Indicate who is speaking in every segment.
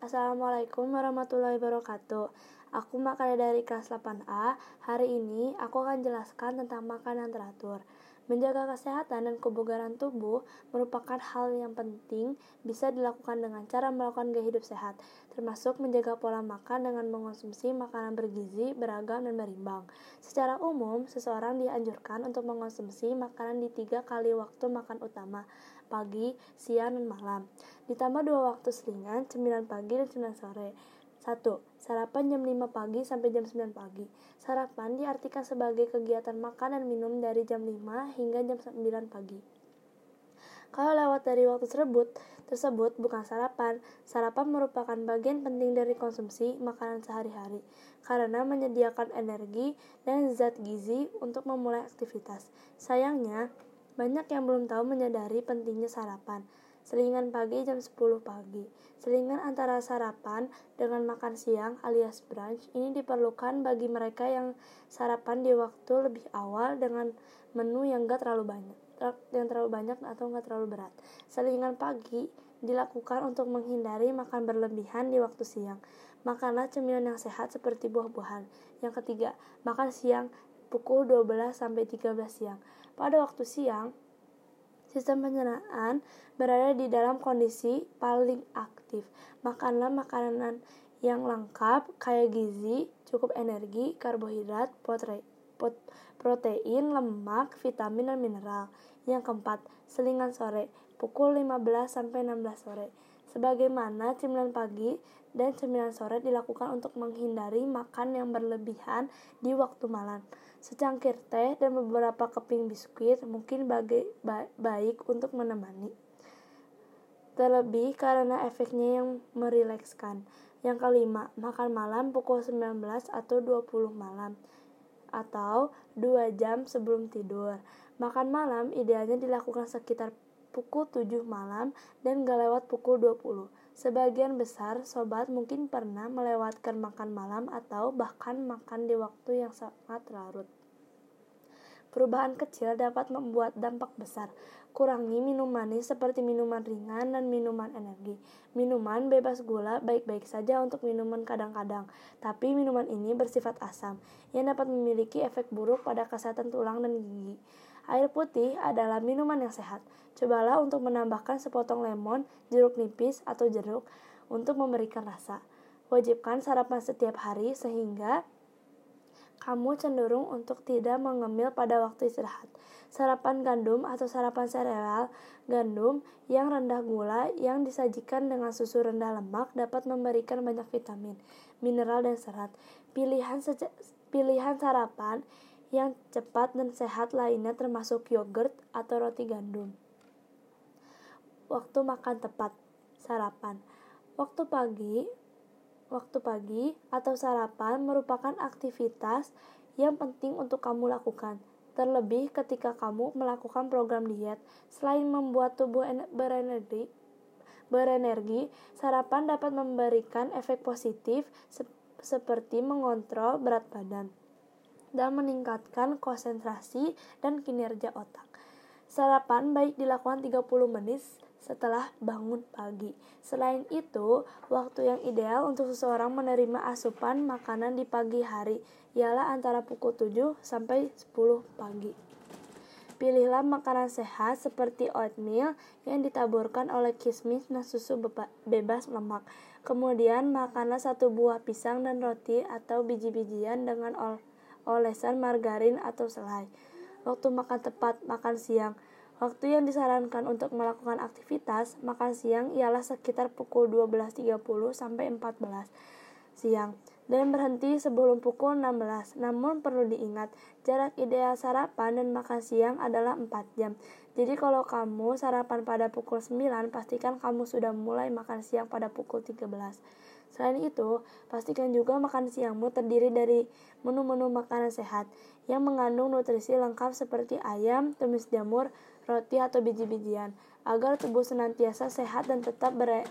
Speaker 1: Assalamualaikum warahmatullahi wabarakatuh. Aku Makanya dari kelas 8A. Hari ini aku akan jelaskan tentang makan yang teratur. Menjaga kesehatan dan kebugaran tubuh merupakan hal yang penting bisa dilakukan dengan cara melakukan gaya hidup sehat, termasuk menjaga pola makan dengan mengonsumsi makanan bergizi, beragam, dan berimbang. Secara umum, seseorang dianjurkan untuk mengonsumsi makanan di tiga kali waktu makan utama, pagi, siang, dan malam. Ditambah dua waktu selingan, 9 pagi dan 9 sore. 1. Sarapan jam 5 pagi sampai jam 9 pagi. Sarapan diartikan sebagai kegiatan makan dan minum dari jam 5 hingga jam 9 pagi. Kalau lewat dari waktu tersebut, tersebut bukan sarapan. Sarapan merupakan bagian penting dari konsumsi makanan sehari-hari karena menyediakan energi dan zat gizi untuk memulai aktivitas. Sayangnya, banyak yang belum tahu menyadari pentingnya sarapan. Selingan pagi jam 10 pagi. Selingan antara sarapan dengan makan siang alias brunch ini diperlukan bagi mereka yang sarapan di waktu lebih awal dengan menu yang gak terlalu banyak yang terlalu banyak atau gak terlalu berat. Selingan pagi dilakukan untuk menghindari makan berlebihan di waktu siang. Makanlah cemilan yang sehat seperti buah-buahan. Yang ketiga, makan siang pukul 12 sampai 13 siang. Pada waktu siang, sistem pencernaan berada di dalam kondisi paling aktif. Makanlah makanan yang lengkap, kaya gizi, cukup energi, karbohidrat, protein, lemak, vitamin, dan mineral. Yang keempat, selingan sore, pukul 15 sampai 16 sore. Sebagaimana cemilan pagi dan cemilan sore dilakukan untuk menghindari makan yang berlebihan di waktu malam. Secangkir teh dan beberapa keping biskuit mungkin bagai, ba baik untuk menemani. Terlebih karena efeknya yang merilekskan. Yang kelima, makan malam pukul 19 atau 20 malam atau 2 jam sebelum tidur. Makan malam idealnya dilakukan sekitar pukul 7 malam dan gak lewat pukul 20. Sebagian besar sobat mungkin pernah melewatkan makan malam atau bahkan makan di waktu yang sangat larut. Perubahan kecil dapat membuat dampak besar. Kurangi minum manis seperti minuman ringan dan minuman energi. Minuman bebas gula baik-baik saja untuk minuman kadang-kadang, tapi minuman ini bersifat asam, yang dapat memiliki efek buruk pada kesehatan tulang dan gigi. Air putih adalah minuman yang sehat. Cobalah untuk menambahkan sepotong lemon, jeruk nipis, atau jeruk untuk memberikan rasa. Wajibkan sarapan setiap hari sehingga kamu cenderung untuk tidak mengemil pada waktu istirahat. Sarapan gandum atau sarapan sereal gandum yang rendah gula yang disajikan dengan susu rendah lemak dapat memberikan banyak vitamin, mineral, dan serat. Pilihan, pilihan sarapan yang cepat dan sehat lainnya termasuk yogurt atau roti gandum. Waktu makan tepat sarapan. Waktu pagi, waktu pagi atau sarapan merupakan aktivitas yang penting untuk kamu lakukan. Terlebih ketika kamu melakukan program diet, selain membuat tubuh berenergi, berenergi, sarapan dapat memberikan efek positif seperti mengontrol berat badan dan meningkatkan konsentrasi dan kinerja otak. Sarapan baik dilakukan 30 menit setelah bangun pagi. Selain itu, waktu yang ideal untuk seseorang menerima asupan makanan di pagi hari ialah antara pukul 7 sampai 10 pagi. Pilihlah makanan sehat seperti oatmeal yang ditaburkan oleh kismis dan susu bebas lemak. Kemudian makanlah satu buah pisang dan roti atau biji-bijian dengan olesan margarin atau selai. Waktu makan tepat, makan siang. Waktu yang disarankan untuk melakukan aktivitas makan siang ialah sekitar pukul 12.30 sampai 14 siang dan berhenti sebelum pukul 16. Namun perlu diingat, jarak ideal sarapan dan makan siang adalah 4 jam. Jadi kalau kamu sarapan pada pukul 9, pastikan kamu sudah mulai makan siang pada pukul 13. Selain itu, pastikan juga makan siangmu terdiri dari menu-menu makanan sehat yang mengandung nutrisi lengkap seperti ayam, tumis jamur, roti atau biji-bijian agar tubuh senantiasa sehat dan tetap bere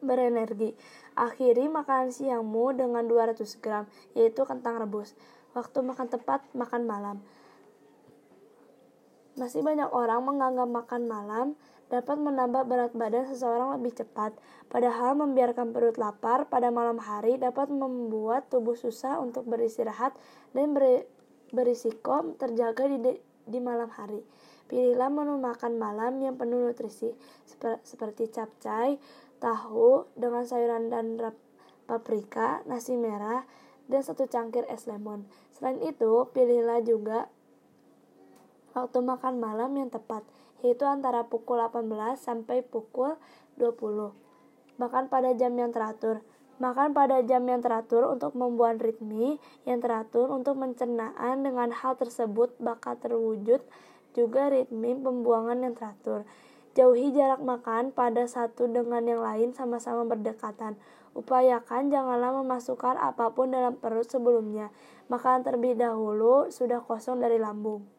Speaker 1: berenergi. Akhiri makan siangmu dengan 200 gram, yaitu kentang rebus. Waktu makan tepat, makan malam. Masih banyak orang menganggap makan malam dapat menambah berat badan seseorang lebih cepat, padahal membiarkan perut lapar pada malam hari dapat membuat tubuh susah untuk beristirahat dan beri, berisiko terjaga di, di malam hari. Pilihlah menu makan malam yang penuh nutrisi, seperti capcay, tahu dengan sayuran dan paprika, nasi merah, dan satu cangkir es lemon. Selain itu, pilihlah juga waktu makan malam yang tepat, yaitu antara pukul 18 sampai pukul 20. Makan pada jam yang teratur. Makan pada jam yang teratur untuk membuat ritme yang teratur untuk pencernaan dengan hal tersebut bakal terwujud juga ritme pembuangan yang teratur. Jauhi jarak makan pada satu dengan yang lain sama-sama berdekatan. Upayakan janganlah memasukkan apa pun dalam perut sebelumnya. Makan terlebih dahulu sudah kosong dari lambung.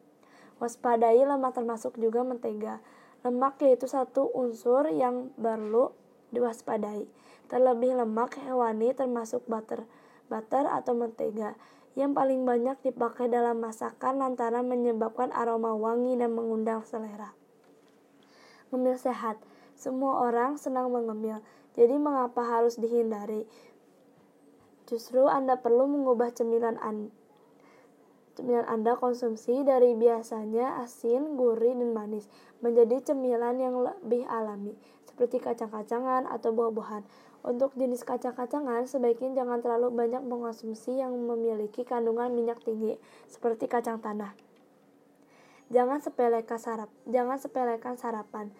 Speaker 1: Waspadai lemak termasuk juga mentega. Lemak yaitu satu unsur yang perlu diwaspadai. Terlebih lemak hewani termasuk butter, butter atau mentega yang paling banyak dipakai dalam masakan lantaran menyebabkan aroma wangi dan mengundang selera. Ngemil sehat. Semua orang senang mengemil, jadi mengapa harus dihindari? Justru Anda perlu mengubah cemilan Anda cemilan Anda konsumsi dari biasanya asin, gurih, dan manis menjadi cemilan yang lebih alami, seperti kacang-kacangan atau buah-buahan. Untuk jenis kacang-kacangan, sebaiknya jangan terlalu banyak mengonsumsi yang memiliki kandungan minyak tinggi, seperti kacang tanah. Jangan sepelekan sarap, jangan sepelekan sarapan.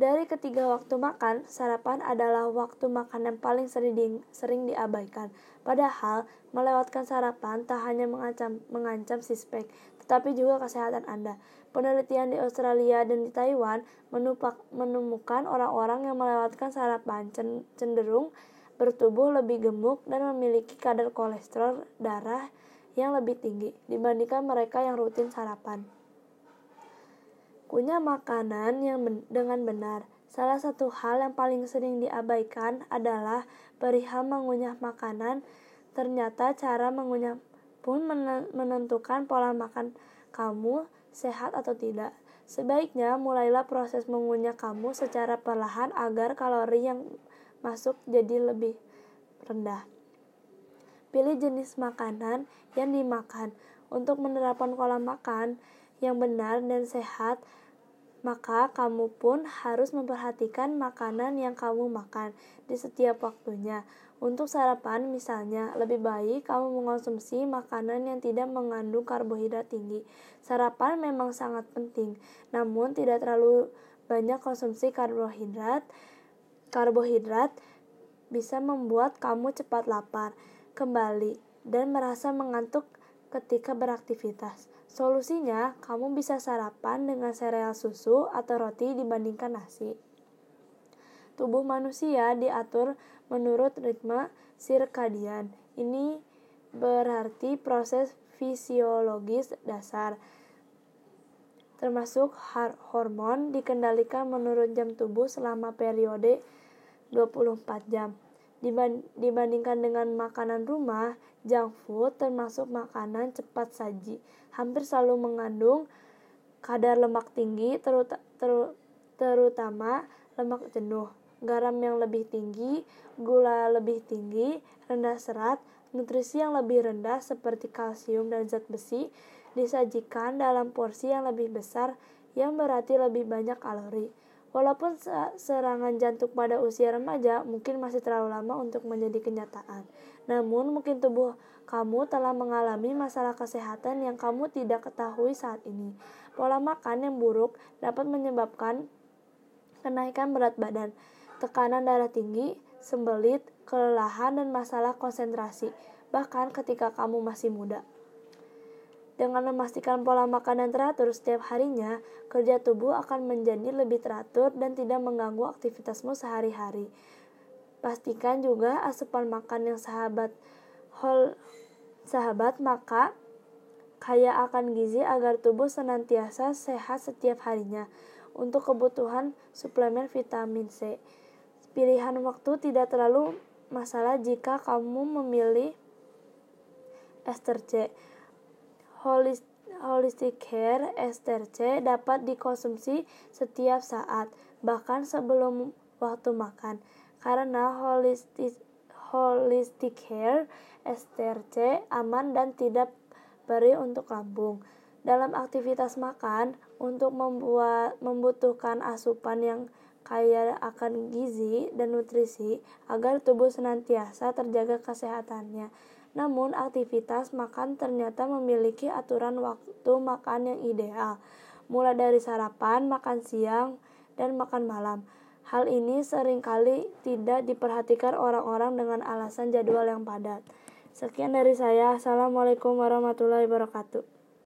Speaker 1: Dari ketiga waktu makan, sarapan adalah waktu makan yang paling sering, sering diabaikan. Padahal, melewatkan sarapan tak hanya mengancam, mengancam sispek, tetapi juga kesehatan Anda. Penelitian di Australia dan di Taiwan menupak, menemukan orang-orang yang melewatkan sarapan cenderung bertubuh lebih gemuk dan memiliki kadar kolesterol darah yang lebih tinggi dibandingkan mereka yang rutin sarapan. Kunyah makanan yang ben dengan benar. Salah satu hal yang paling sering diabaikan adalah perihal mengunyah makanan. Ternyata cara mengunyah pun menentukan pola makan kamu sehat atau tidak. Sebaiknya mulailah proses mengunyah kamu secara perlahan agar kalori yang masuk jadi lebih rendah. Pilih jenis makanan yang dimakan. Untuk menerapkan pola makan yang benar dan sehat, maka kamu pun harus memperhatikan makanan yang kamu makan di setiap waktunya. Untuk sarapan misalnya, lebih baik kamu mengonsumsi makanan yang tidak mengandung karbohidrat tinggi. Sarapan memang sangat penting, namun tidak terlalu banyak konsumsi karbohidrat. Karbohidrat bisa membuat kamu cepat lapar kembali dan merasa mengantuk ketika beraktivitas. Solusinya, kamu bisa sarapan dengan sereal susu atau roti dibandingkan nasi. Tubuh manusia diatur menurut ritme sirkadian. Ini berarti proses fisiologis dasar termasuk hormon dikendalikan menurut jam tubuh selama periode 24 jam. Dibandingkan dengan makanan rumah, junk food termasuk makanan cepat saji hampir selalu mengandung kadar lemak tinggi terut ter terutama lemak jenuh, garam yang lebih tinggi, gula lebih tinggi, rendah serat, nutrisi yang lebih rendah seperti kalsium dan zat besi disajikan dalam porsi yang lebih besar yang berarti lebih banyak kalori. Walaupun serangan jantung pada usia remaja mungkin masih terlalu lama untuk menjadi kenyataan, namun mungkin tubuh kamu telah mengalami masalah kesehatan yang kamu tidak ketahui saat ini. Pola makan yang buruk dapat menyebabkan kenaikan berat badan, tekanan darah tinggi, sembelit, kelelahan, dan masalah konsentrasi, bahkan ketika kamu masih muda. Dengan memastikan pola makan yang teratur setiap harinya, kerja tubuh akan menjadi lebih teratur dan tidak mengganggu aktivitasmu sehari-hari. Pastikan juga asupan makan yang sahabat whole sahabat maka kaya akan gizi agar tubuh senantiasa sehat setiap harinya. Untuk kebutuhan suplemen vitamin C, pilihan waktu tidak terlalu masalah jika kamu memilih ester C Holistic Care STRC dapat dikonsumsi setiap saat, bahkan sebelum waktu makan. Karena holistic, holistic Care STRC aman dan tidak beri untuk lambung. Dalam aktivitas makan, untuk membuat membutuhkan asupan yang kaya akan gizi dan nutrisi agar tubuh senantiasa terjaga kesehatannya. Namun, aktivitas makan ternyata memiliki aturan waktu makan yang ideal, mulai dari sarapan, makan siang, dan makan malam. Hal ini sering kali tidak diperhatikan orang-orang dengan alasan jadwal yang padat. Sekian dari saya. Assalamualaikum warahmatullahi wabarakatuh.